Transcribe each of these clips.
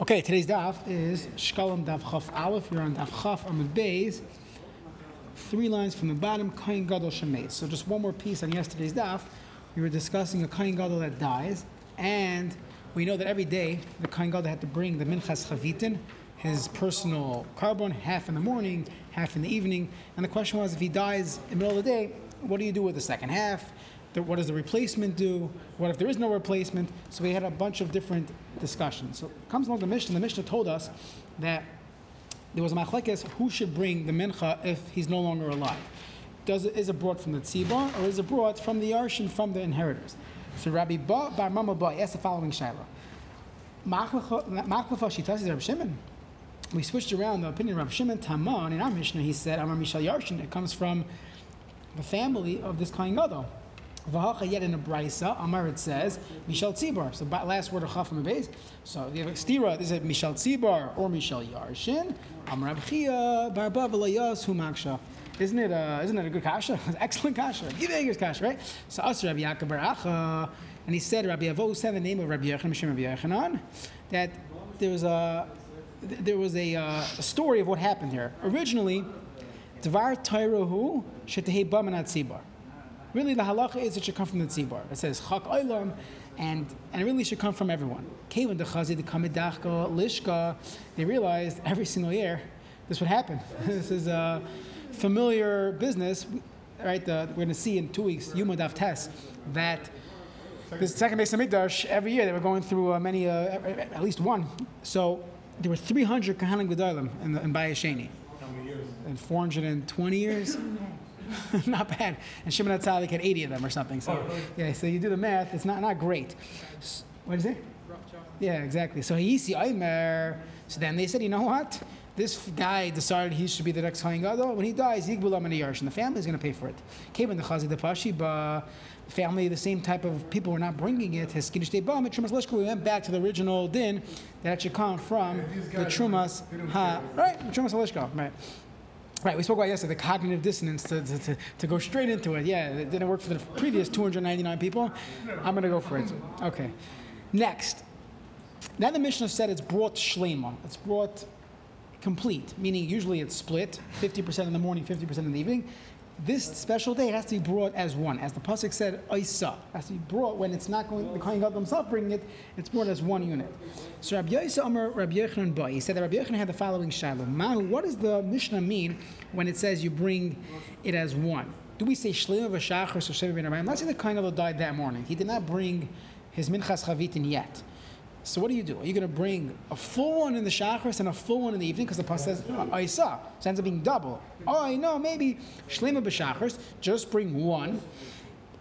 Okay, today's daf is Shkalim Daf Chaf Aleph. You're on Daf Chaf Amud Beis. Three lines from the bottom, Kain Gadol Shemay. So just one more piece on yesterday's daf. We were discussing a Kain Gadol that dies, and we know that every day the Kain Gadol had to bring the Minchas Chavitin, his personal korban, half in the morning, half in the evening. And the question was, if he dies in the middle of the day, what do you do with the second half? The- What does the replacement do? What if there is no replacement? So we had a bunch of different discussions. So comes along the Mishnah. The Mishnah told us that there was a machlekes who should bring the mincha if he's no longer alive. Does it, is it brought from the tzibah or is it brought from the yarshin from the inheritors? So Rabbi Ba Bar Mama Ba asked the following shaila. Machlefa shitas is Rabbi Shimon. We switched around the opinion of Rabbi Shimon Taman in our Mishnah. He said Amar Mishal Yarshin. It comes from the family of this Kohen Gadol. V'hacha yet in a brisa, Amar it says Mishal Tzibar. So last word of Chafam Beis. So you have a stira. This is Mishal Tzibar or Mishal Yarshin. Amar Abchia Barba V'layas Humaksha. Isn't it? Uh, isn't it a good kasha? Excellent kasha. Giveagers kasha, right? So us Rabbi Yaakov and he said Rabbi Avo said the name of Rabbi Yochanan Mishim Rabbi Yochanan that there was a there was a, uh, a story of what happened here. Originally, Dvar Tairohu Shetehei Bamanat Tzibar. Really, the halacha is it should come from the tzibur. It says chak olam, and and it really should come from everyone. Kevin the chazi the kamidachka lishka. They realized every single year this would happen. this is a familiar business, right? The, we're going to see in two weeks Yuma Daf Test that this second base of Mikdash every year they were going through uh, many, uh, at least one. So there were 300 kahanim gedolim in, the, in Bayasheni. How many years? In 420 years. not bad. And Shimon HaTzadik had 80 of them or something. So, yeah, so you do the math, it's not, not great. What is it? Yeah, exactly. So Yisi Aimer. So then they said, you know what? This guy decided he should be the next Chayin Gadol. When he dies, Yigbul Amani Yarsh, and the family is going to pay for it. Came in the Chazi the Pashi, but the family, the same type of people were not bringing it. His Kiddush Day Bam, Trumas we went back to the original din that should come from the Trumas Ha. Right, Trumas Lishka, right. Right, we spoke about yesterday the cognitive dissonance to, to, to, to go straight into it. Yeah, it didn't work for the previous 299 people. I'm going to go for it. Okay. Next. Now the Mishnah said it's brought shlema. It's brought complete, meaning usually it's split 50% in the morning, 50% in the evening. This special day has to be brought as one. As the Pasuk said, Isa. has to be brought when it's not going, the Kohen God himself bringing it, it's brought as one unit. So Rabbi Yosef Amar Rabbi Yochanan Ba, he said that Rabbi Yochanan had the following shiloh. Mahu, what does the Mishnah mean when it says you bring it as one? Do we say or Sheva ben Abayim? Let's say the Kohen God died that morning. He did not bring his Minchas Chavitin yet. So what do you do? Are you going to bring a full one in the shachris and a full one in the evening? Because the pasuk says I saw. So it ends up being double. Oh, I know. Maybe shlema b'shachris. Just bring one.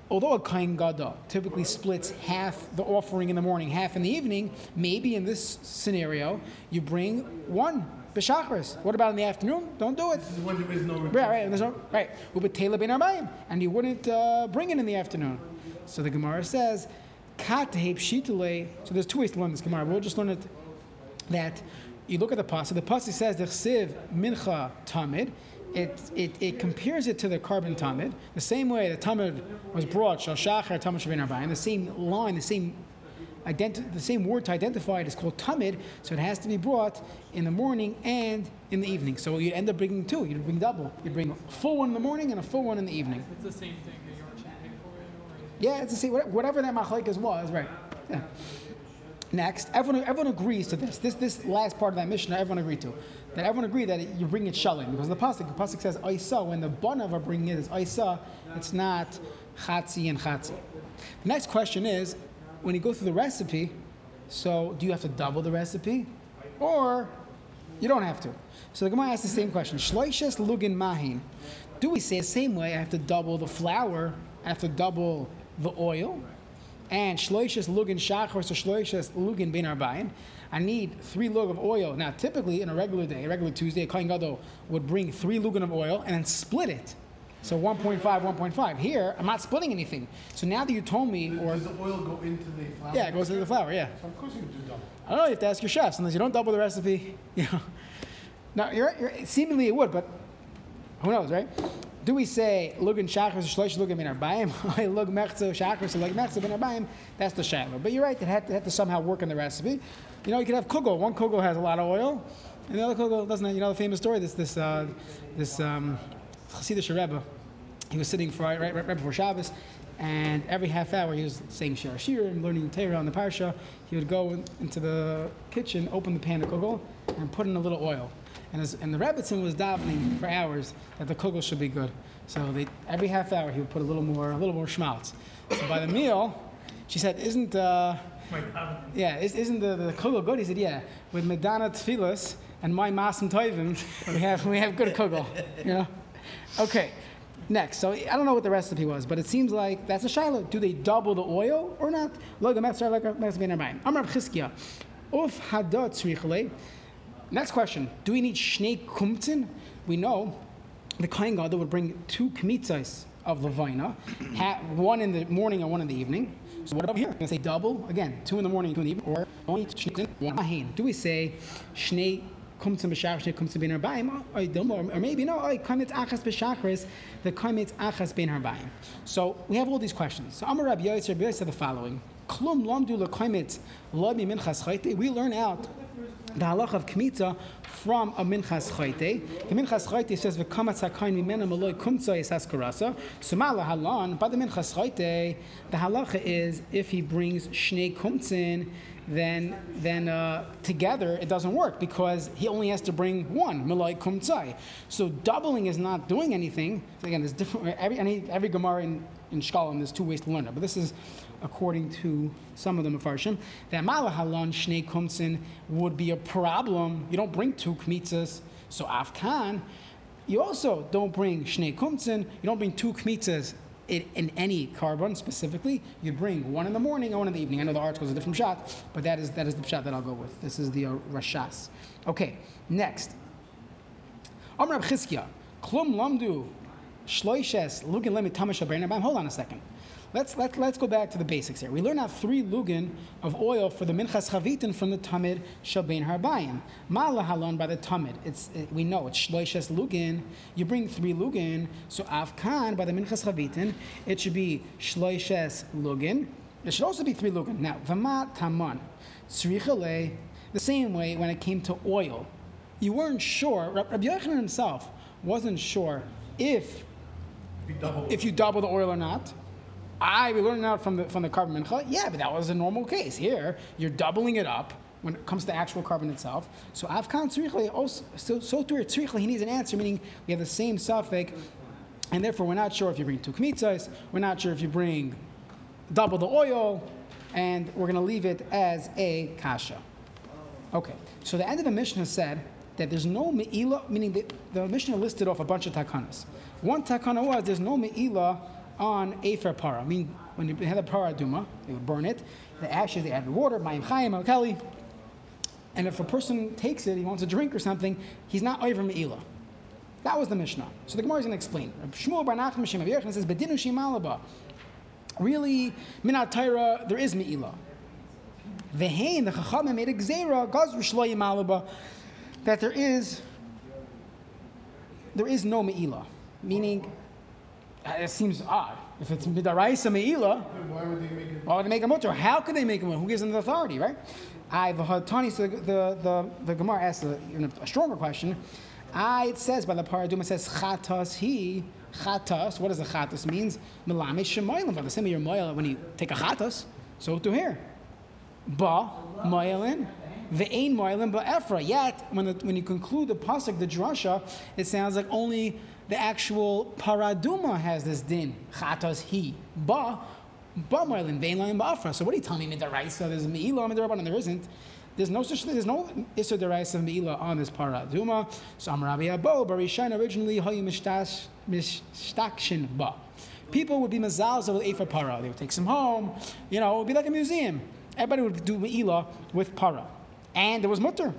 Although a kain gada typically splits half the offering in the morning, half in the evening, maybe in this scenario you bring one b'shachris. What about in the afternoon? Don't do it. This is when there is no Right, right, there's no, right. Ubetela ben arbayim, and you wouldn't uh, bring it in the afternoon. So the Gemara says, kat heb shitule. So there's two ways to learn this Gemara. We'll just learn it that you look at the pasuk. The pasuk says the chsiv mincha tamid. It, it, it compares it to the korban tamid. The same way the tamid was brought shal shachar tamid shavin arbayim. The same line, the same identi- the same word to identify it is called tamid, so it has to be brought in the morning and in the evening. So you end up bringing two. You bring double. You bring a full one in the morning and a full one in the evening. It's the same thing that you're chanting for it, or Yeah, it's the same. Whatever that machlekes was, right? Yeah. Next, everyone, everyone agrees to this. This this last part of that Mishnah, everyone agreed to. That everyone agreed that you bring it shalim because the pasuk the pasuk says isa. When the banav are bringing it is isa, it's not chatzi and chatzi. The next question is, when you go through the recipe, so do you have to double the recipe, or you don't have to? So the Gemara asks the same question. Shloishes lugin mahin. Do we say the same way? I have to double the flour. I have to double the oil. And shloishes lugin shachar, so shloishes lugin bin arbayin. I need three lug of oil. Now, typically in a regular day, a regular Tuesday, a kohen gadol would bring three lugin of oil and then split it. So 1.5, 1.5. Here, I'm not splitting anything. So now that you told me, or Does the oil go into the flour? yeah, it goes into the flour. Yeah. So of course you can do double. I don't know. You have to ask your chefs. Unless you don't double the recipe, you know. Now, you're, you're, seemingly it would, but who knows, right? Do we say lugin shachris shloish lugin min arbaim? Lug mechzo shachris lug mechzo min arbaim. That's the shaila. But you're right. It had, to, had to somehow work in the recipe. You know, you could have kugel. One kugel has a lot of oil, and the other kugel doesn't. You know the famous story. This this uh, this um, Chassidish Rebbe. He was sitting for, right, right, right before Shabbos, and every half hour he was saying Shir Shir and learning Torah on the parsha. He would go in, into the kitchen, open the pan of kugel, and put in a little oil. And, as, and the Rebbitzin was davening for hours that the kugel should be good. So they, every half hour he would put a little more, a little more schmaltz. So by the meal, she said, "Isn't uh, yeah, is, isn't the, the kugel good?" He said, "Yeah, with Medana Tfilas and my Masim Toivim, we have we have good kugel." You know. Okay. Next, so I don't know what the recipe was, but it seems like that's a shiloh. Do they double the oil or not? Look, I'm Next question: Do we need shnei kumtzin? We know the kohen gadol would bring two kmitzas of levina, one in the morning and one in the evening. So what about here? I'm Gonna say double again, two in the morning, two in the evening, or only shnei. Do we say shnei kumtzin kumtzin? Or maybe no, oy, kamitz achas b'shachris, the kamitz achas. So we have all these questions. So Amar Rabbi Yosef, Rabbi said the following. We learn out the halach of kmitza from a minchas chayte. The minchas chayte says v'kamatz hakain mimena maloi kumtza is haskarasa. Sumala halan by the minchas chayte. The halacha is if he brings shnei kumtzin, then then uh, together it doesn't work because he only has to bring one maloi kumtzai. So doubling is not doing anything. So again, there's different every any, every gemara in in Shkalim, there's two ways to learn it. But this is according to some of the Mefarshim, that Malahalon Shnei Kumtzin would be a problem. You don't bring two kmitzas. So Afkan, you also don't bring Shnei Kumtzin. You don't bring two kmitzas in, any korban specifically. You bring one in the morning and one in the evening. I know the article is a different shot, but that is, that is the shot that I'll go with. This is the uh, Rashas. Okay, next. Amr Rab Chizkiya, Klum Lamdu, Shloishes, Lugin Lemit Tamash. Hold on a second. Let's, let, let's go back to the basics here. We learn out three lugin of oil for the minchas chavitin from the tamid shabein harbayim. Mala halon by the tamid. It's it, we know it's shloishes lugin. You bring three lugin. So avkan by the minchas chavitin. It should be shloishes lugin. It should also be three lugin. Now v'ma taman tzrichale. The same way when it came to oil, you weren't sure. Rab- Rabbi Yochanan himself wasn't sure if Double. if you double the oil or not. I we learned out from the from the korban mincha. Yeah, but that was a normal case. Here, you're doubling it up when it comes to actual korban itself. So avkan tzrichle also so so to tzrichle he needs an answer, meaning we have the same suffix, and therefore we're not sure if you bring two kmitzas. We're not sure if you bring double the oil, and we're going to leave it as a kasha. Okay, so the end of the Mishnah said that there's no me'ila, meaning the, the Mishnah listed off a bunch of takanas. One takana was there's no me'ila on afer para. I mean, when you had a para duma, they would burn it. The ashes, they added water, mayim chayim, alkali. And if a person takes it, he wants a drink or something, he's not over me'ila. That was the Mishnah. So the Gemara is going to explain. Shmuel Bar Nachman Shem says, "Bedinu shimalaba." Really, minat Torah, there is me'ila. Vehain, the Chachamim made a gzera, gazru shlo yimalaba, that there is, there is no me'ila. Meaning, uh, it seems odd. If it's midaraisa me'ila, Why would they make it? why would they make a mutter? How could they make a mutter? Who gives them the authority, right? I Tani, so the, the, the, the Gemara asks a, a stronger question. I, it says by the paraduma, it says chatas he, chatas, what does a chatas means? Melame shemoilim, by the same way you're moil when you take a chatas, so to here. Ba, moilin, ve'ain moilin, ba efra. Yet, when, the, when you conclude the pasuk, the drasha, it sounds like only the actual paraduma has this din. Chatas he. Ba, ba moilin, ve'ain moilin, ba efra. So what are you telling me, midaraisa? There's me'ilah, midarabanan, there isn't. There's no such thing. There's no Issa Derais of Meila on this paraduma. So Amrabi Abo, Barishan originally Mishtash Mishtakshin Ba. People would be mazals with Ephah para. They would take some home. You know, it would be like a museum. Everybody would do Meila with para. And there was mutter.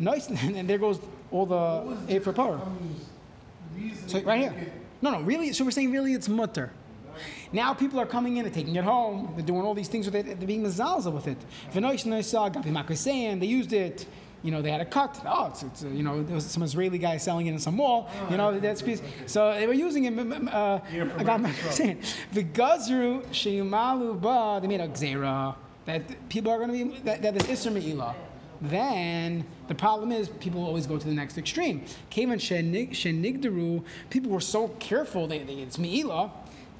Nice, and there goes all the Ephah for power. So right here. No, no, really. So we're saying really it's mutter. Now people are coming in and taking it home. They're doing all these things with it. They're being mazalza with it. V'noish noisa, gapi makasein, They used it. you know, they had a cut. Oh, it's, it's uh, you know, there was some Israeli guy selling it in some mall. You know, that's piece. So they were using it. Uh, I got saying the gazru sheyumalu ba. They made a gzera that people are going to be that, that is isser me'ilah. Then the problem is people always go to the next extreme. Kavan shenig- shenigdaru. People were so careful. They, they it's me'ilah.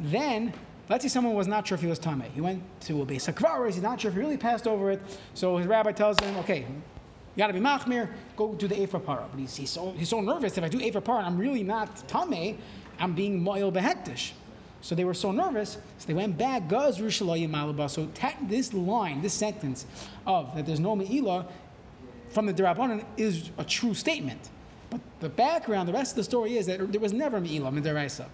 Then. Let's say someone was not sure if he was Tameh. He went to a Akvaris, he's not sure if he really passed over it. So his rabbi tells him, okay, you got to be machmir. Go do the ephra para. But he's, he's so he's so nervous. If I do ephra para, and I'm really not tame. I'm being moil behektish. So they were so nervous. So they went back. So this line, this sentence of that there's no meila from the Darabanan is a true statement. But the background, the rest of the story is that there was never meila midaraisa.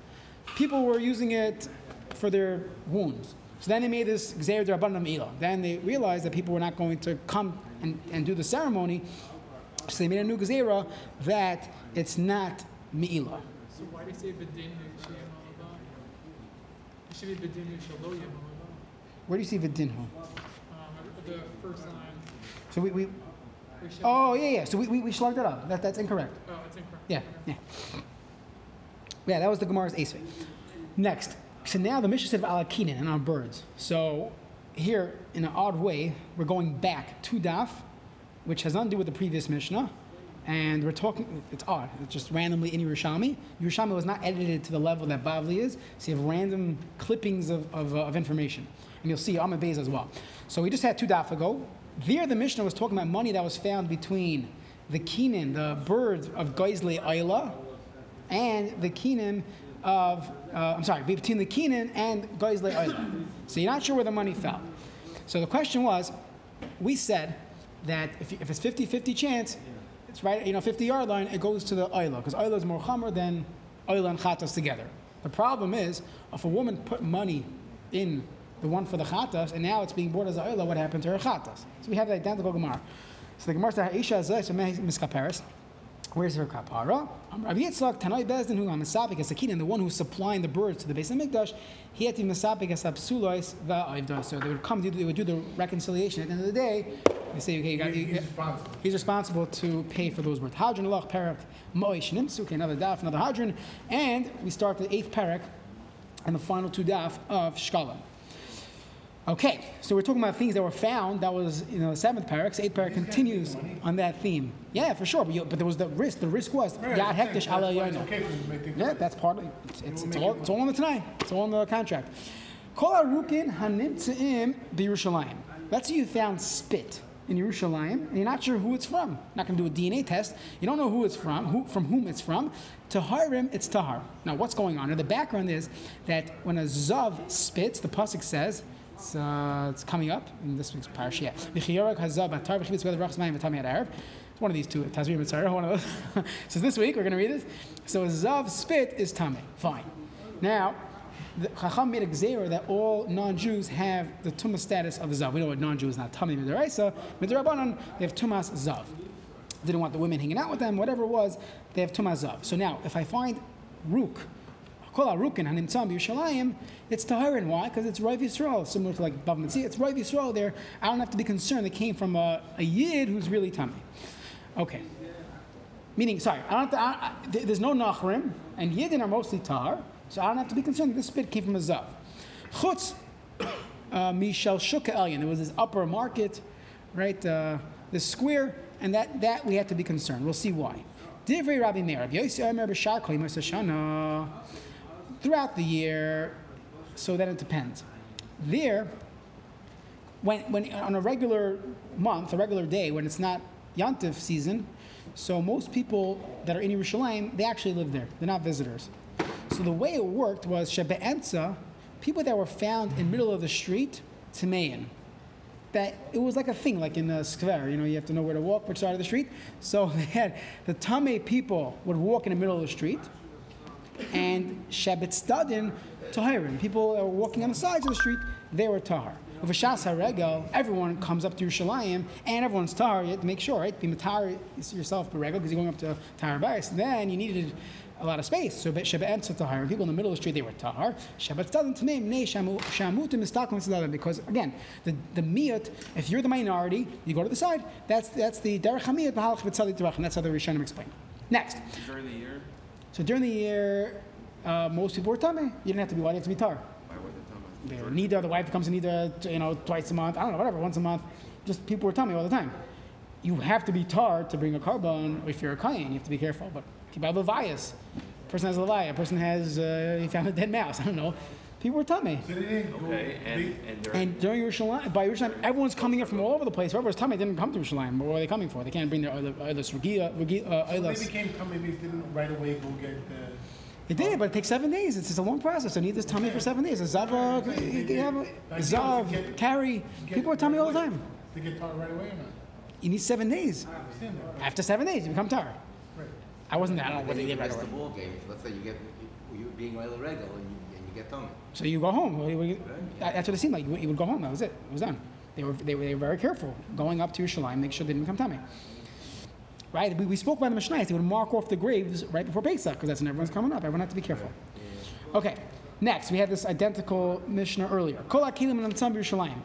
People were using it for their wounds. So then they made this Gzeir Darabanan meila. Then they realized that people were not going to come and, and do the ceremony. So they made a new Gzeira that it's not meila. So why do you say Shiyam It should be Shaloyam Where do you see Vidinhu? Um, the first line. So we, we oh yeah yeah. So we, we, we slugged it up. That, that's incorrect. oh, it's incorrect. Yeah, yeah. Yeah, that was the Gemara's Esvei. Next, so now the Mishnah said Alakinin and on birds. So here, in an odd way, we're going back to Daf, which has nothing to do with the previous Mishnah. And we're talking, it's odd, it's just randomly in Yerushalmi. Yerushalmi was not edited to the level that Bavli is, so you have random clippings of, of, uh, of information. And you'll see Amid Beis as well. So we just had two Daf ago. There, the Mishnah was talking about money that was found between the kinin, the birds of Geisle Ayla, and the Keenan of, uh, I'm sorry, between the Keenan and Geisle Ayla. So you're not sure where the money fell. So the question was, we said that if, if it's 50 50 chance, it's right, you know, 50 yard line, it goes to the Ayla, because Ayla is more Chamer than Ayla and Chatas together. The problem is, if a woman put money in the one for the Chatas, and now it's being brought as a Oila, what happened to her Chatas? So we have the identical Gemara. So the Gemara says, Isha Zay, so Miskaparis. Where's her kapara? Rabbi Yitzchak, Tanoi Bezdin, who am Masabik as Akinan, the one who's supplying the birds to the base of Mikdash, he had to Masabik as Absulois Va'avda. So they would come, they would do the reconciliation. At the end of the day, they say, okay, you got, you, He's responsible. he's responsible to pay for those birds. Hadron Allah Parak Moish Nimsu, another daf, another Hadron. And we start the eighth parak and the final two daf of Shkalim. Okay, so we're talking about things that were found. That was, you know, the seventh parak. So eighth parak continues on that theme. Yeah, for sure. But, you, but there was the risk. The risk was Right, Yad Hektish ala okay for them to make things Yeah, that's part of it. It's, it's, it's all, it it's all in the Tanai. It's all in the contract. Kol harukin hanimtzeim b'Yerushalayim. Let's say you found spit in Yerushalayim, and you're not sure who it's from. Not going to do a DNA test. You don't know who it's from, who, from whom it's from. Taharim, it's tahar. Now, what's going on? Now, the background is that when a zav spits, the pasuk says. It's, uh, it's coming up in this week's Arab. It's one of these two, Tazrir and Tzara, one of those. so this week we're going to read this. So a zav spit is tameh. Fine. Now, the Chacham made a gzera that all non-Jews have the tumah status of zav. We know what non-Jew is not tameh midaraisa. Midarabanan, they have tumas zav. Didn't want the women hanging out with them, whatever it was, they have tumas zav. So now, if I find ruk, kol harukin hanimtzam b'Yerushalayim, it's taharin. Why? Because it's Rav Yisrael, similar to like Bav Mitzvah. It's Rav Yisrael there. I don't have to be concerned. It came from a, a yid who's really tameh. Okay. Meaning, sorry, I don't have to, I, I, there's no nachrim, and yidden are mostly tar, so I don't have to be concerned this spit came from a zav. Chutz uh, mishel shuka elyon. There was this upper market, right? Uh, this square, and that, that we have to be concerned. We'll see why. Divrei Rabbi Meir, Rabbi Yossi Omer b'shar kol yimos Hashanah. Throughout the year, so then it depends. There, when, when on a regular month, a regular day, when it's not Yantif season, so most people that are in Yerushalayim, they actually live there. They're not visitors. So the way it worked was Shebe'enza, people that were found in middle of the street, Timayan. That it was like a thing, like in the square, you know, you have to know where to walk, which side of the street. So they had the Tame people would walk in the middle of the street, and Shabbat Stadin Tahirin. People were walking on the sides of the street, they were Tahar. With a Shas HaRegel, everyone comes up to Yerushalayim and everyone's Tahar. You have to make sure, right? Be Matar yourself Beregel because you're going up to Tahar Bayis. Then you needed a lot of space. So Sheba and Tahar, people in the middle of the street, they were Tahar. Sheba Tzadim Tamim, Nei Shamutim Istakum. Because again, the, the Miyat, if you're the minority, you go to the side. That's, that's the Derech HaMiyat B'halach B'tzadik Terach, and that's how the Rishonim explain. Next. During the year, So during the year, uh, most people were Tameh. You didn't have to be, did you have to be Tar? They were Nida, the wife comes in Nida, you know, twice a month, I don't know, whatever, once a month. Just people were telling me all the time. You have to be tar to bring a korban if you're a kayan. You have to be careful. But people have levias. person has a levia. A person has, uh, he found a dead mouse. I don't know. People were telling me. So they didn't go Okay, and, big- and during, And during Yerushalayim, by Yerushalayim, everyone's coming in from all over the place. Whoever's telling me didn't come to Yerushalayim. What were they coming for? They can't bring their oilers, regia, regia, uh, so they oilers. became coming, they didn't right away go get the. It did, but it takes seven days. It's, it's a long process. I need this tummy for seven days. A zav, you have a- zav, carry. People are telling me all the time. To get tar right away or not? You need seven days. I understand that. After seven days, you become tar. Right. I wasn't there. I don't know what they did right away. the ball game. Let's say you get, you, you being oil regular and you, get. So you go home. What do what that- That's what it seemed like. You would- you would go home. That was it. It was done. They were, they were, they were very careful going up to Yerushalayim, make sure they didn't become tummy. Right? We, we spoke about the Mishnah. They would mark off the graves right before Pesach because that's when everyone's coming up. Everyone had to be careful. Okay. Next, we had this identical Mishnah earlier. Kol tzam Yerushalayim.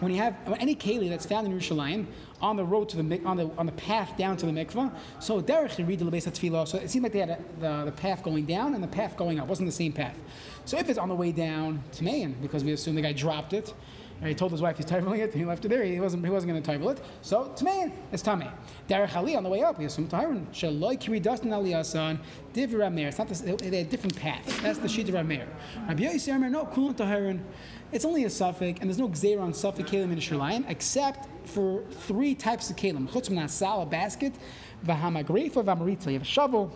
When you have any keli that's found in Yerushalayim on the road to the on the on the path down to the mikvah, so derech read the lebes tefillah. So it seemed like they had a, the, the path going down and the path going up. It wasn't the same path. So if it's on the way down to Mayan, because we assume the guy dropped it, and he told his wife he's tabling it, and he left it there. He wasn't he wasn't going to table it. So Tamayin, it's Tameh. Derech Ali on the way up, we assume Taharon. Shaloi kiri dustin aliyasan div Rameir. It's not this, they had different paths. That's the sheet of Rameir. Rabbi Yossi no Taharon. It's only a suffix, and there's no gzeir on suffix kalim in Yerushalayim, except for three types of kalim. Chutz min asal, a basket, v'hamagrefa, v'amaritza. You have a shovel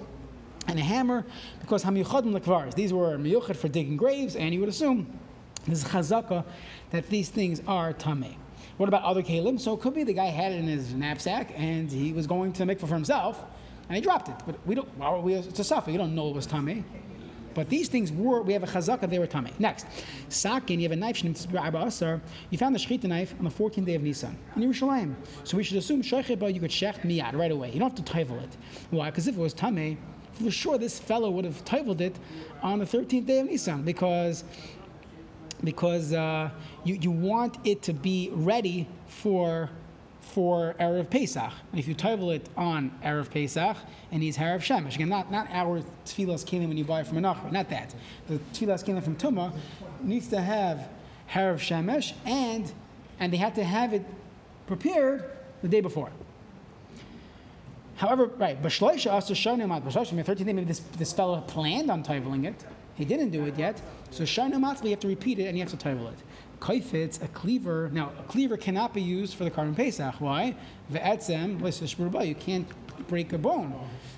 and a hammer, because hamiyuchadim lekvaris. These were miyuchad for digging graves, and you would assume this is chazaka that these things are tameh. What about other kalim? So it could be the guy had it in his knapsack, and he was going to mikvah for himself, and he dropped it. But we don't. Well, we, it's a suffix. You don't know it was tameh. But these things were, we have a chazaka, they were tameh. Next, sakin, you have a knife, you found the shechita knife on the 14th day of Nisan in Yerushalayim. So we should assume shecheba, you could shecht miyad right away. You don't have to toivel it. Why? Because if it was tameh, for sure this fellow would have toiveled it on the 13th day of Nisan because because uh, you, you want it to be ready for for Erev Pesach. And if you toivel it on Erev Pesach, and needs Erev Shemesh. Again, not, not our tefillas kelim when you buy it from a nachar, not that. The tefillas kelim from Tumah needs to have Erev Shemesh, and, and they have to have it prepared the day before. However, right, Bashloisha also shonim at Bashloisha, 13th day, maybe this, this fellow planned on toiveling it. He didn't do it yet. So shonim you have to repeat it and you have to toivel it. Kaifitz, a cleaver. Now, a cleaver cannot be used for the korban Pesach. Why? Ve'etzem, you can't break a bone.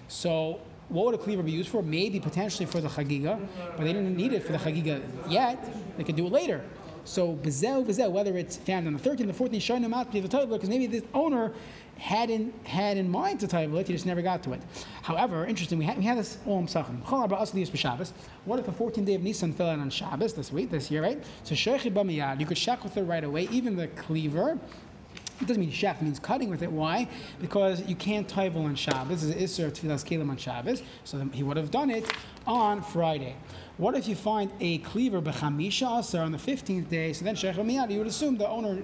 So, what would a cleaver be used for? Maybe potentially for the Chagiga, but they didn't need it for the Chagiga yet. They could do it later. So, bezel, bezel, whether it's found on the 13th, the 14th, shonim at, the toivel, because maybe the owner had in, had in mind to toivel it, he just never got to it. However, interesting, we had, we had this Olam Sachem. What if the 14th day of Nisan fell out on Shabbos this week, this year, right? So B'Miyad, you could shak with it right away, even the cleaver. It doesn't mean shak, it means cutting with it. Why? Because you can't toivel on Shabbos. This is Isser Tfilas Kelim on Shabbos. So he would have done it on Friday. What if you find a cleaver b'chamisha aser on the 15th day? So then Sheikh you would assume the owner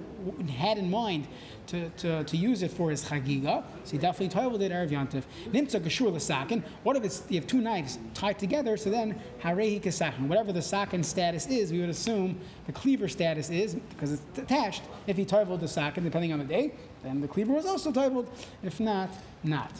had in mind to, to, to use it for his chagiga. So he definitely toiveled it Erev Yantiv. Nimtza gashur l'sakin. What if it's, you have two knives tied together? So then harehi kasakin. Whatever the sakin status is, we would assume the cleaver status is because it's attached. If he toiveled the sakin, depending on the day, then the cleaver was also toiveled. If not, not.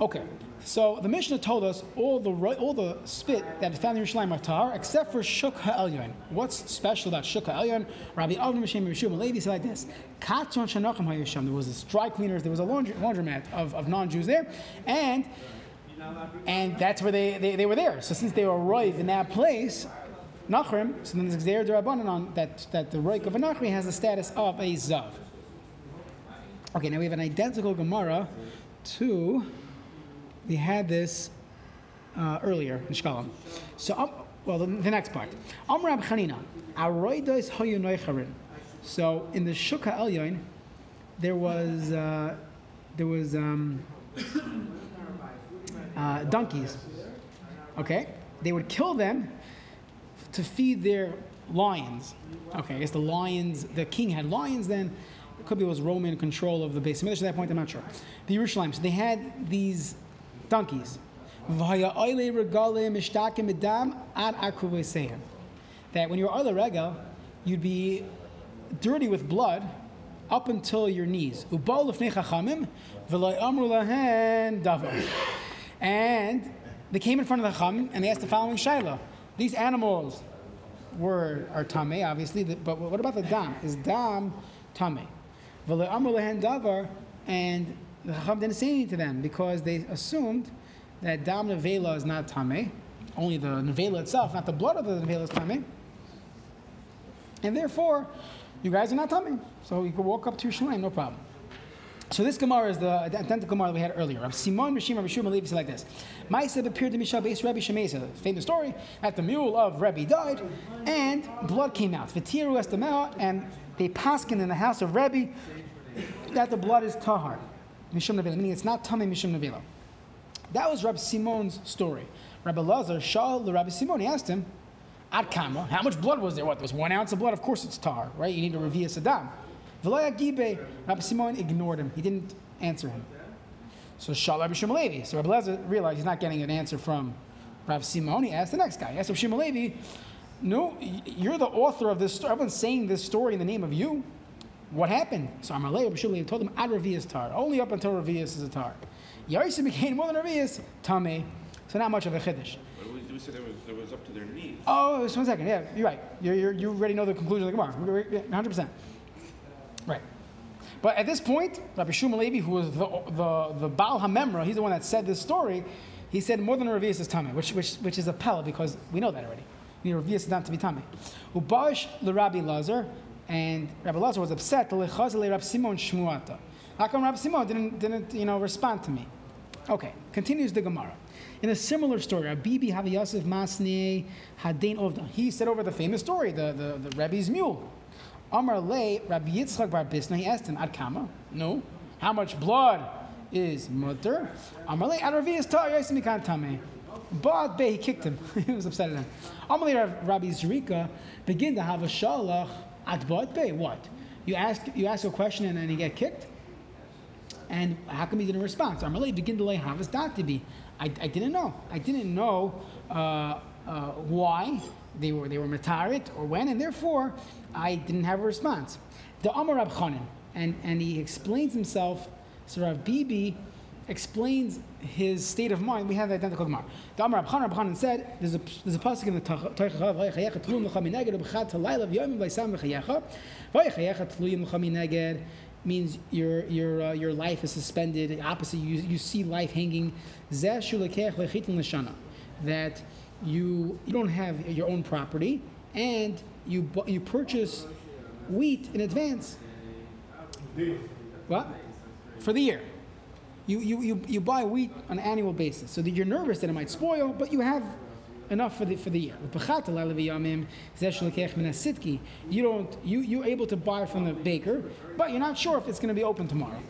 Okay, so the Mishnah told us all the all the spit that is found in Yerushalayim are tar, except for Shuk Ha'elyon. What's special about Shuk Ha'elyon? Rabbi Avram Hashem Yeshua Levi said like this: Katzon Ha'yesham. There was this dry cleaners, there was a laundry, laundromat of, of non-Jews there, and and that's where they, they, they were there. So since they were rive in that place, Nachrim, so then there's Xer on that that the roik of a Nachri has the status of a Zav. Okay, now we have an identical Gemara to we had this uh, earlier in Shkalam. So, um, well, the, the next part. Amrab Chanina. So, in the Shukha Elyon, there was, uh, there was, um, uh, donkeys. Okay? They would kill them to feed their lions. Okay, I guess the lions, the king had lions then. It could be it was Roman control of the base at that point, I'm not sure. The Yerushalayim, so they had these donkeys. That when you're oile regal, you'd be dirty with blood up until your knees. Chachamim. And they came in front of the chacham and they asked the following shaila: These animals were are tame, obviously, but what about the dam? Is dam tame? And the chacham didn't say anything to them because they assumed that dam nevela is not tame, only the nevela itself, not the blood of the nevela is tame. And therefore, you guys are not tummy. So you can walk up to your Yerushalayim, no problem. So this Gemara is the identical Gemara that we had earlier. Rav Simon Rishim Rav Shua Levi said like this: Ma'aseh appeared to Mishal Beis Rabbi Shemesa. Famous story that the mule of Rebbe died, and blood came out. V'tiru estamel, and they paskin in the house of Rebbe that the blood is tahar, Mishum Nevela, meaning it's not tummy Mishum Nevela. That was Rabbi Simon's story. Rabbi Lazar, Shal, the Rabbi Simon, he asked him, Ad kama, how much blood was there? What, there was one ounce of blood? Of course it's tar, right? You need to revere Saddam. V'lo yagibe, Rabbi Simon ignored him. He didn't answer him. So Shal Rabbi Shimon. So Rabbi Lazar realized he's not getting an answer from Rabbi Simon. He asked the next guy. He asked Rabbi Shimon no, you're the author of this story. Everyone's saying this story in the name of you. What happened? So Amalei Rabbi told him, Ad Revius tar. Only up until Revius is a tar. Yarisa became more than Revius, Tame. So not much of a chiddush. But we, said it was, it was up to their knees. Oh, just one second. Yeah, you're right. You're, you're, you already know the conclusion of the Gemara. We're- we're- yeah, 100%. Right. But at this point, Rabbi Shmuel Levi, who was the, the, the Baal HaMemra, he's the one that said this story, he said more than a Revius is Tame, which, which, which is a pella because we know that already. You need Revius is not to be Tame. Ubash the Rabbi Lazar, and Rabbi Lazar was upset, "Lechaz le Rabbi Simon Shmuata. How come Rabbi Simon didn't, didn't you know, respond to me? Okay, continues the Gemara. In a similar story, Abibi Havi Yosef Masne Hadain Ovda. He said over the famous story, the, the, the Rebbe's mule. Amar Le Rabbi Yitzchak Bar Bisna. He asked him, Ad Kama? No. How much blood is mutter? Amar Le Ad Ravi Yosim Mikan Tame. But Be, he kicked him. he was upset at him. Amar Le Rabbi Zrika begin to have a shalach at Bad Be. What? You ask, you ask a question and then you get kicked? And how come he didn't respond? So Amalei begin to lay havas datibi. I, I didn't know. I didn't know uh, uh, why they were they were matarit or when, and therefore I didn't have a response. The Amar Rab Chanan, and and he explains himself. So Rav Bibi explains his state of mind. We have the identical Gemara. The Amar Rab Chanan, said, there's a there's a pasuk in the Torah, "Vayechayecha tluyim l'cha mineged u'b'chad talayla v'yomim v'ysam v'chayecha vayechayecha tluyim l'cha mineged." means your your uh, your life is suspended. The opposite, you, you see life hanging. Zeh shulakech lechitin l'shana. That you you don't have your own property and you you purchase wheat in advance. What? For the year. You, you, you, you buy wheat on an annual basis. So that you're nervous that it might spoil, but you have enough for the, for the year. You don't, you, you're able to buy from the baker, but you're not sure if it's going to be open tomorrow.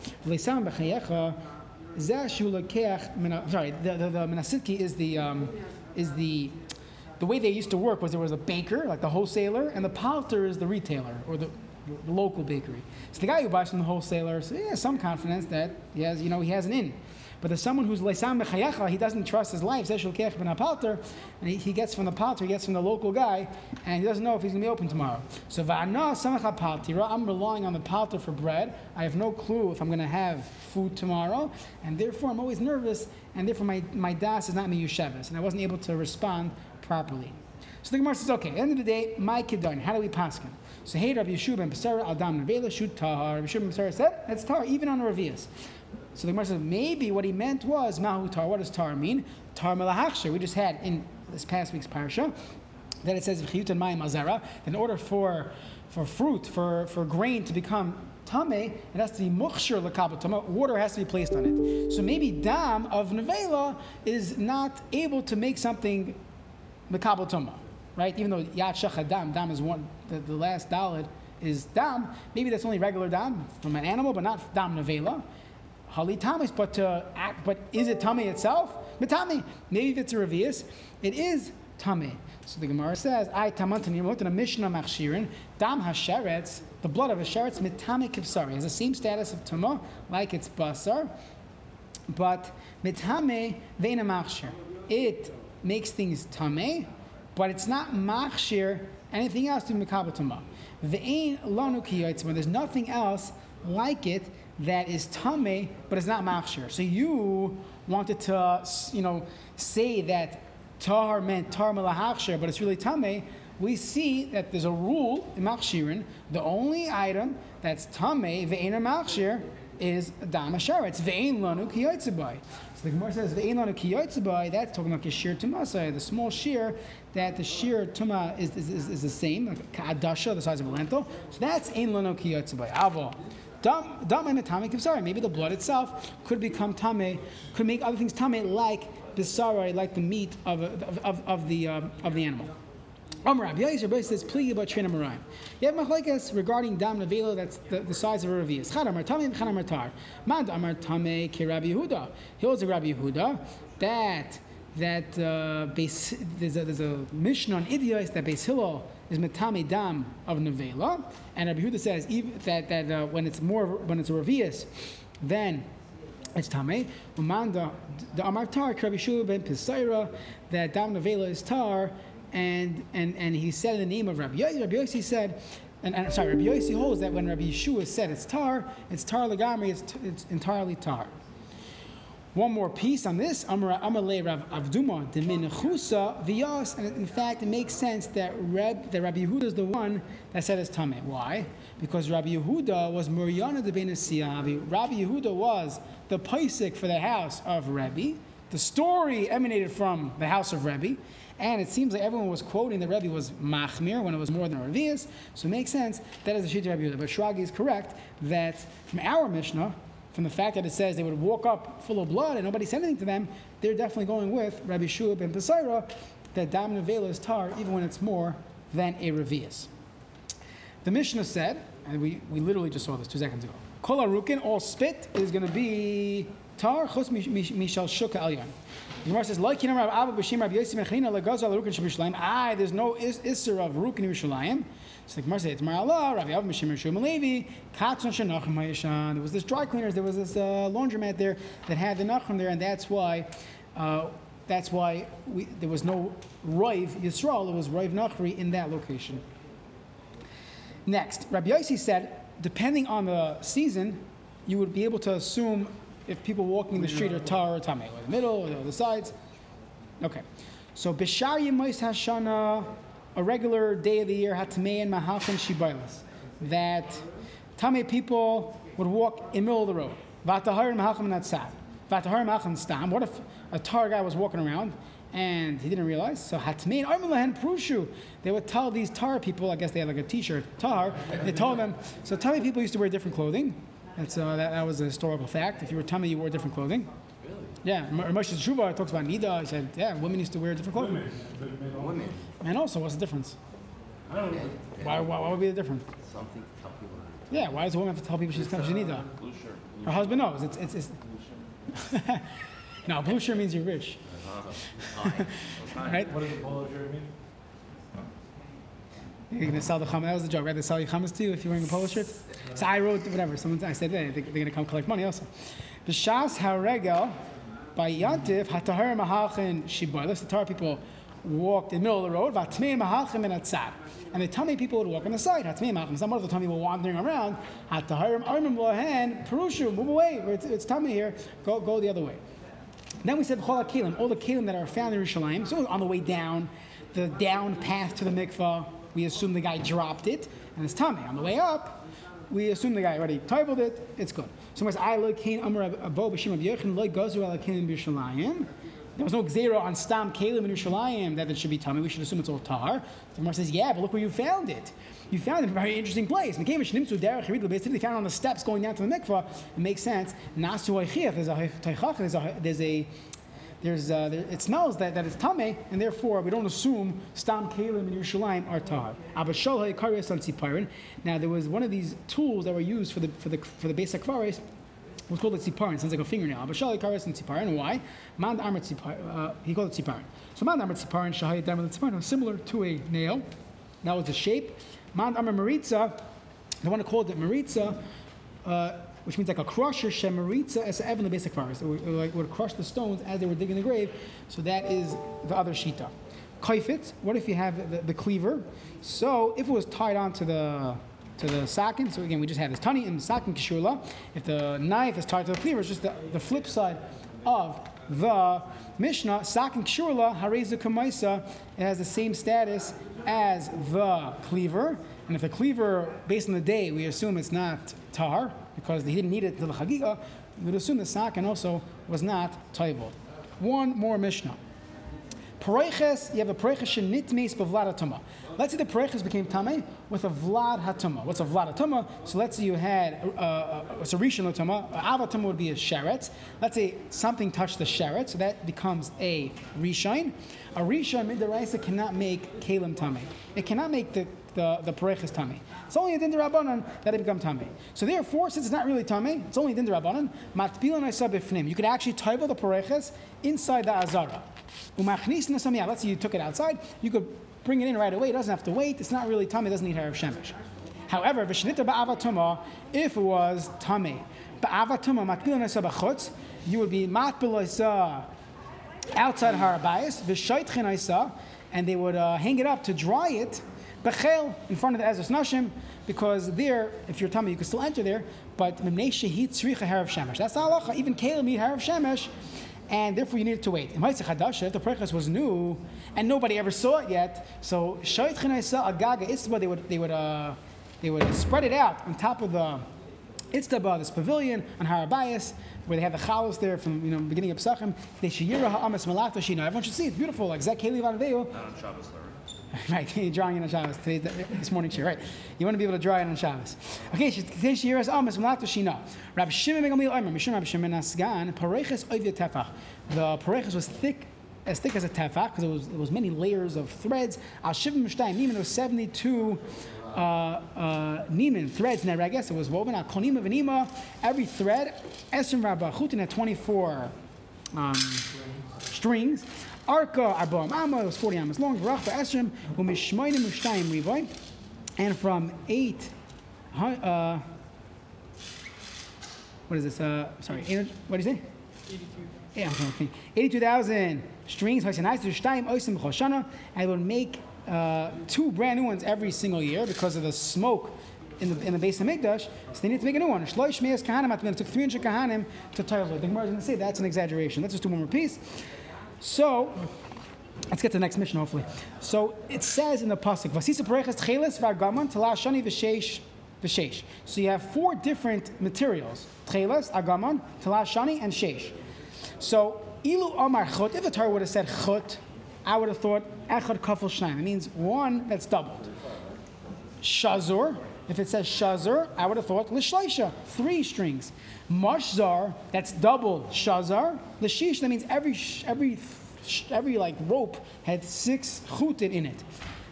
Sorry, the, the, menasitki is the, um, is the, the way they used to work was there was a baker, like the wholesaler, and the palter is the retailer or the, the local bakery. So the guy who buys from the wholesaler, so he has some confidence that he has, you know, he has an in. But there's someone who's leisam bechayecha, he doesn't trust his life, and he, he gets from the palter, he gets from the local guy, and he doesn't know if he's going to be open tomorrow. So I'm relying on the palter for bread. I have no clue if I'm going to have food tomorrow, and therefore I'm always nervous, and therefore my, my das is not miyushevis, and I wasn't able to respond properly. So the Gemara says, okay, end of the day, my kidon, how do we paskin? So hey, Rabbi Yeshua ben Pesara Adam Nevela shoot tahar. Rabbi Yeshua ben Pesara said, that's tahar, even on Revius. So the Gemara says, maybe what he meant was mahu tar. What does tar mean? Tar melahachsher. We just had in this past week's parsha that it says v'chiyut and mayim. In order for for fruit, for, for grain to become tame, it has to be mukhshir lakabel tama. Water has to be placed on it. So maybe dam of nevela is not able to make something makabel tama, right? Even though yad shachad dam, dam is one. The, the last dalid is dam. Maybe that's only regular dam from an animal, but not dam nevela. Hali tamis, but to act, but is it tummy itself? Matami. Maybe if it's a revius, it is tummy. So the Gemara says, I tamantani wrote in a Mishnah machshirin, dam hasheretz, the blood of a sheretz mitame kipsari, has the same status of tumah, like it's basar, but mitame veina machshir. It makes things tame, but it's not machshir anything else to mikabel tumah. Ve'ein lanu kiyotzma. There's nothing else like it that is tame, but it's not machshir. So you wanted to, you know, say that tar meant tar malahachshir, but it's really tame. We see that there's a rule in machshirin. The only item that's tame ve'ein machshir is dam It's ve'ein lanu kiyotzbai. So the Gemara says ve'ein lanu kiyotzbai. That's talking about shir tumasai, the small shear that the shear tuma is, is, is, is the same, like ka'adasha, the size of a lentil. So that's ein lanu kiyotzbai. Avo. Dam and tame sorry. Maybe the blood itself could become tame, could make other things tame, like bisari, like the meat of, of, of, of the um, of the animal. Amar Rabbi Yisrael says, "Pligi about Trina Marayim." You have machlekes regarding dam nevela. That's the, the size of a revius. Chad Amar Tamei, Chad Amar Tar. Mad Amar Tamei ki Rabbi Yehuda. He holds a Rabbi Yehuda that that uh, base, there's, a, there's a mission on Idios that Beis Hillel is metame dam of nevela, and Rabbi Huda says that that uh, when it's more when it's a revius, then it's tame. Umanda the Amar Tar Rabbi Shua ben Pisaira that dam nevela is tar, and and and he said in the name of Rabbi Yossi. Rabbi Yossi said. And, and sorry, Rabbi Yossi holds that when Rabbi Yeshua said it's tar, it's tar legamri, it's, t- it's entirely tar. One more piece on this. And in fact, it makes sense that Reb, that Rabbi Yehuda is the one that said it's tameh. Why? Because Rabbi Yehuda was Muriana de Benesiavi. Rabbi Yehuda was the paisik for the house of Rebbe. The story emanated from the house of Rebbe, and it seems like everyone was quoting that Rebbe was machmir when it was more than revius. So it makes sense that is the of Rabbi Yehuda. But Shragi is correct that from our Mishnah from the fact that it says they would walk up full of blood and nobody said anything to them, they're definitely going with Rabbi Shub and Pesaira that dam nevela is tar even when it's more than a revius. The Mishnah said, and we, we literally just saw this two seconds ago, Kol arukin, all spit is going to be tar chos mishal shuka elyon. The Gemara says, like Rabbi Abba B'Shem Rabbi Yossi Ben Chanina legazal arukin shebishlayim. Ah, there's no is, isser of rukin Yerushalayim. So the Gemara says, it's Marala, Rabbi Abba B'Shem Rishon Levi, Katzon Shenachim Hayashan. There was this dry cleaners, there was this uh, laundromat there that had the Nachum there, and that's why. Uh, that's why we, there was no Roiv Yisrael, it was Roiv Nachri in that location. Next, Rabbi Yossi said, depending on the season, you would be able to assume if people walking in the street are tar or tameh, or the middle or the sides. Okay, so Bishar Yemois Hashana, a regular day of the year, Hatmei and Mahachan Shibailas, that tameh people would walk in the middle of the road. Vatahar Mahachan Natsad. Vatahar Mahachan Stam. What if a tar guy was walking around and he didn't realize. So hatmein armulahen prushu. They would tell these tar people. I guess they had like a T-shirt tar. They told them. So tummy people used to wear different clothing. That's uh, that, that was a historical fact. If you were tummy, you wore different clothing. Really? Yeah, Moshe Tshuva talks about nida. He said, yeah, women used to wear different clothing. Women. And also, what's the difference? And, Why, why, why would be the difference? Something to tell people. Yeah, why does a woman have to tell people she's she's nida? Blue shirt. Her husband knows. It's it's. it's no, blue shirt means you're rich, uh-huh. right? What does the polo shirt mean? You're gonna sell the chametz. That was the joke, right? They sell you chametz to you if you're wearing a polo shirt. So I wrote whatever. Someone I said, hey, they, they're gonna come collect money also. The shas haregel by yantiv hatahar mahachin shiboilas. The Torah people walked in the middle of the road. Vatmei mahachin and atzad. And the tummy people would walk on the side. Hatmei mahachin. Some of the tummy were wandering around. Hataharim armim lohen perushu. Move away. It's, it's tummy here. Go go the other way. Then we said Chol all the Kalim that are found in Yerushalayim. So on the way down, the down path to the mikvah, we assume the guy dropped it, and it's tummy. On the way up, we assume the guy already titled it, it's good. So I. There was no gzera on stam kalim in Yerushalayim that it should be tummy. We should assume it's all tar. The Gemara says, yeah, but look where you found it. You found it in a very interesting place. They found on the steps going down to the mikvah. It makes sense. There's a there's a there's uh, there, it smells that, that it's tame, and therefore we don't assume stam kalim and Yerushalayim are tar. Abashol ha'ikarias on tzipirin. Now there was one of these tools that were used for the for the for the basic kvaris What's called a tziparin. Sounds like a fingernail. But shali kares and tziparin. Why? Man amar tziparin. Uh, he called it tziparin. So man amar tziparin shahayit damar tziparin similar to a nail. That was the shape. Man amar maritza. The one who called it maritza. Uh, which means like a crusher, shemaritza as evan the basic. It would, like, would crush the stones as they were digging the grave. So that is the other shita. Kaifit, what if you have the, the cleaver? So if it was tied onto the to the sakin, so again we just had this tani and sakin kishula. If the knife is tied to the cleaver, it's just the, the flip side of the Mishnah. Sakin kishula hareza kamaisa. It has the same status as the cleaver. And if the cleaver, based on the day, we assume it's not tar because he didn't need it to the chagiga, the sakin also was not taivol. One more Mishnah. Pareiches, you have a pareiches shenitmes bevlad hatuma. Let's say the pareiches became tame with a vlad hatuma. What's a vlad hatuma? So let's say you had uh, uh, a rishon hatuma. Avatuma would be a sheret. Let's say something touched the sheret, so that becomes a rishon. A rishon midaraisa cannot make kalim tame. It cannot make the the, the pareiches tame. It's only a din rabbanon that it become tame. So therefore, since it's not really tame, it's only a din rabbanon. Matbilan bifnim. You could actually taiva the pareiches inside the azara. Umachnis nasamiyah. Let's say you took it outside. You could bring it in right away. It doesn't have to wait. It's not really tame. It doesn't need harav shemesh. However, v'shnita ba'avatuma, if it was tame, ba'avatuma matbilan b'chutz, you would be matbilan outside harabayis v'shaytchin isa, and they would uh, hang it up to dry it Bechel in front of the Ezras Nashim, because there, if you're tummy, you can still enter there, but Memnei Shehit Tzricha Harav Shemesh. That's the halacha. Even Kalim need Harav Shemesh, and therefore you needed to wait. In Haitzah Chadash, if the Prechas was new, and nobody ever saw it yet, so Shait Chinaisa Agaga Itzba, they would, they would, uh, they would spread it out on top of the Itztaba, this pavilion on Harabayas, where they have the chalos there from you know beginning of Pesachim. They sheyira ha'amas malach shina. Everyone should see it's beautiful, like Zek Keli Van Veo. Not on Shabbos, though, right? You're drawing in on Shabbos today, this morning shir. Right, you want to be able to draw in on Shabbos. Okay, today shiras amas malato shina. Rabbi Shimon ben Gamliel Omer, Mishum Rabbi Shimon Asgan, pareches oivya tefach. The pareches was thick, as thick as a tefach because it was it was many layers of threads. Al shivim mishtayim nimin there was seventy two. Uh, uh, Neiman threads, and I guess it was woven out. Konima v'nima, every thread. Esrim Rabba Chutin had 24 um, strings. Arka Arba Amma was 40 amas long. Rachba Esrim Umishmoinim Ushtayim Rivoy. And from 8, uh, what is this? Uh, sorry, what do you say? 82. Yeah, I'm trying to think. 82,000 strings, and it would make uh, two brand new ones every single year because of the smoke in the, in the base of Mikdash. So they need to make a new one. Shloish Meas Kahanim, it took 300 Kahanim to toivel. The Gemara is going to say that's an exaggeration. Let's just do one more piece. So, let's get to the next Mishnah, hopefully. So, it says in the Pasuk, Vasisa Pareches Tcheles Vargaman Tala Shani V'Sheish V'Sheish. So you have four different materials. Tcheles, Agaman, Tala Shani, and Sheish. So, Ilu Omar Chut, if the Torah would have said Chut, I would have thought Echad Kafel Shnaim. It means one that's doubled. Shazur, if it says Shazur, I would have thought Lishleisha, three strings. Mashzar, that's double Shazar, Lishish, that means every every every like rope had six chutin in it.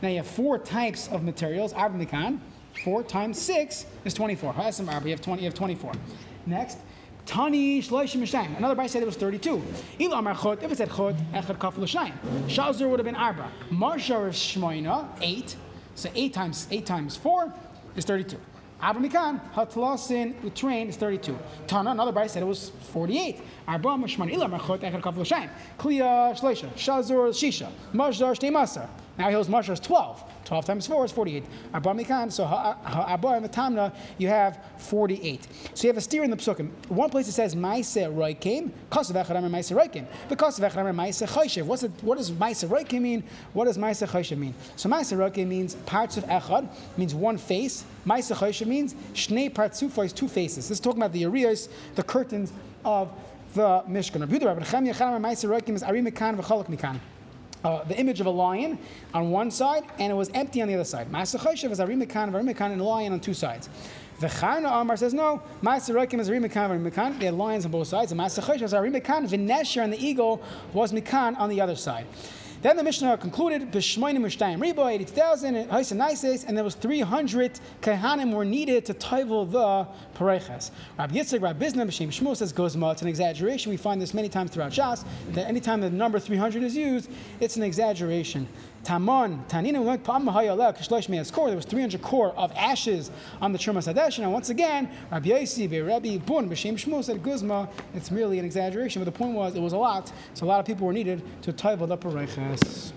Now you have four types of materials. Arba four times six is 24. Hasam Arba, you have 20, you have 24. Next, Tani Shloishim Mishayim. Another Braisa said it was 32. Il Chot, if it said Chot, Echad. Shazur would have been Arba. Marshar Shmoina, 8. So 8 times 8 times 4 is 32. Abba Mikan, Hatlasin, with train is 32. Tana, another Braisa said it was 48. Arba Mishman Il Amar Chot, Echad Kaf L'Shayim. Kliya Shloisha. Shazur Shisha. Marshar Shtei. Now he holds is 12. 12 times 4 is 48. Arba Mikan, so Arba in the Tamna, you have 48. So you have a steer in the Psukim. One place it says Maise Roikim, Kosav Echadam Maise Roikim. Because of Echadam Maise Choshev. What's what does Maise Roikim mean? What does Maise Choshev mean? So Maise Roikim means parts of Echad, means one face. Maise Choshev means Shnei Partsufos, two faces. This is talking about the areas, the curtains of the Mishkan. Rabbi Yehuda, Rabbi Nechemia Echadam Maise Roikim is Ari Mikan Mikan uh, the image of a lion on one side, and it was empty on the other side. Ma'aser Choshev is Arimekan, Arimekan, and a lion on two sides. The Charna Amar says no. Ma'aser Rokim is Arimekan, Arimekan. They had lions on both sides. And Ma'aser Choshev is Arimekan. Vinesher and the eagle was Mikan on the other side. Then the Mishnah concluded, Riba, 82,000, and Hais and Nices, and there was 300 Kehanim were needed to toivel the Pareches. Rabbi Yitzchak, Rabbi Bizna, B'shem Shmuel says, Gozma, it's an exaggeration. We find this many times throughout Shas, that anytime the number 300 is used, it's an exaggeration. There was 300 core of ashes on the Trumas Hadesh. And once again, Rabbi Yosi, Rabbi Bun, B'Shem Shmuel said Guzma. It's merely an exaggeration, but the point was it was a lot, so a lot of people were needed to toivel the pareches.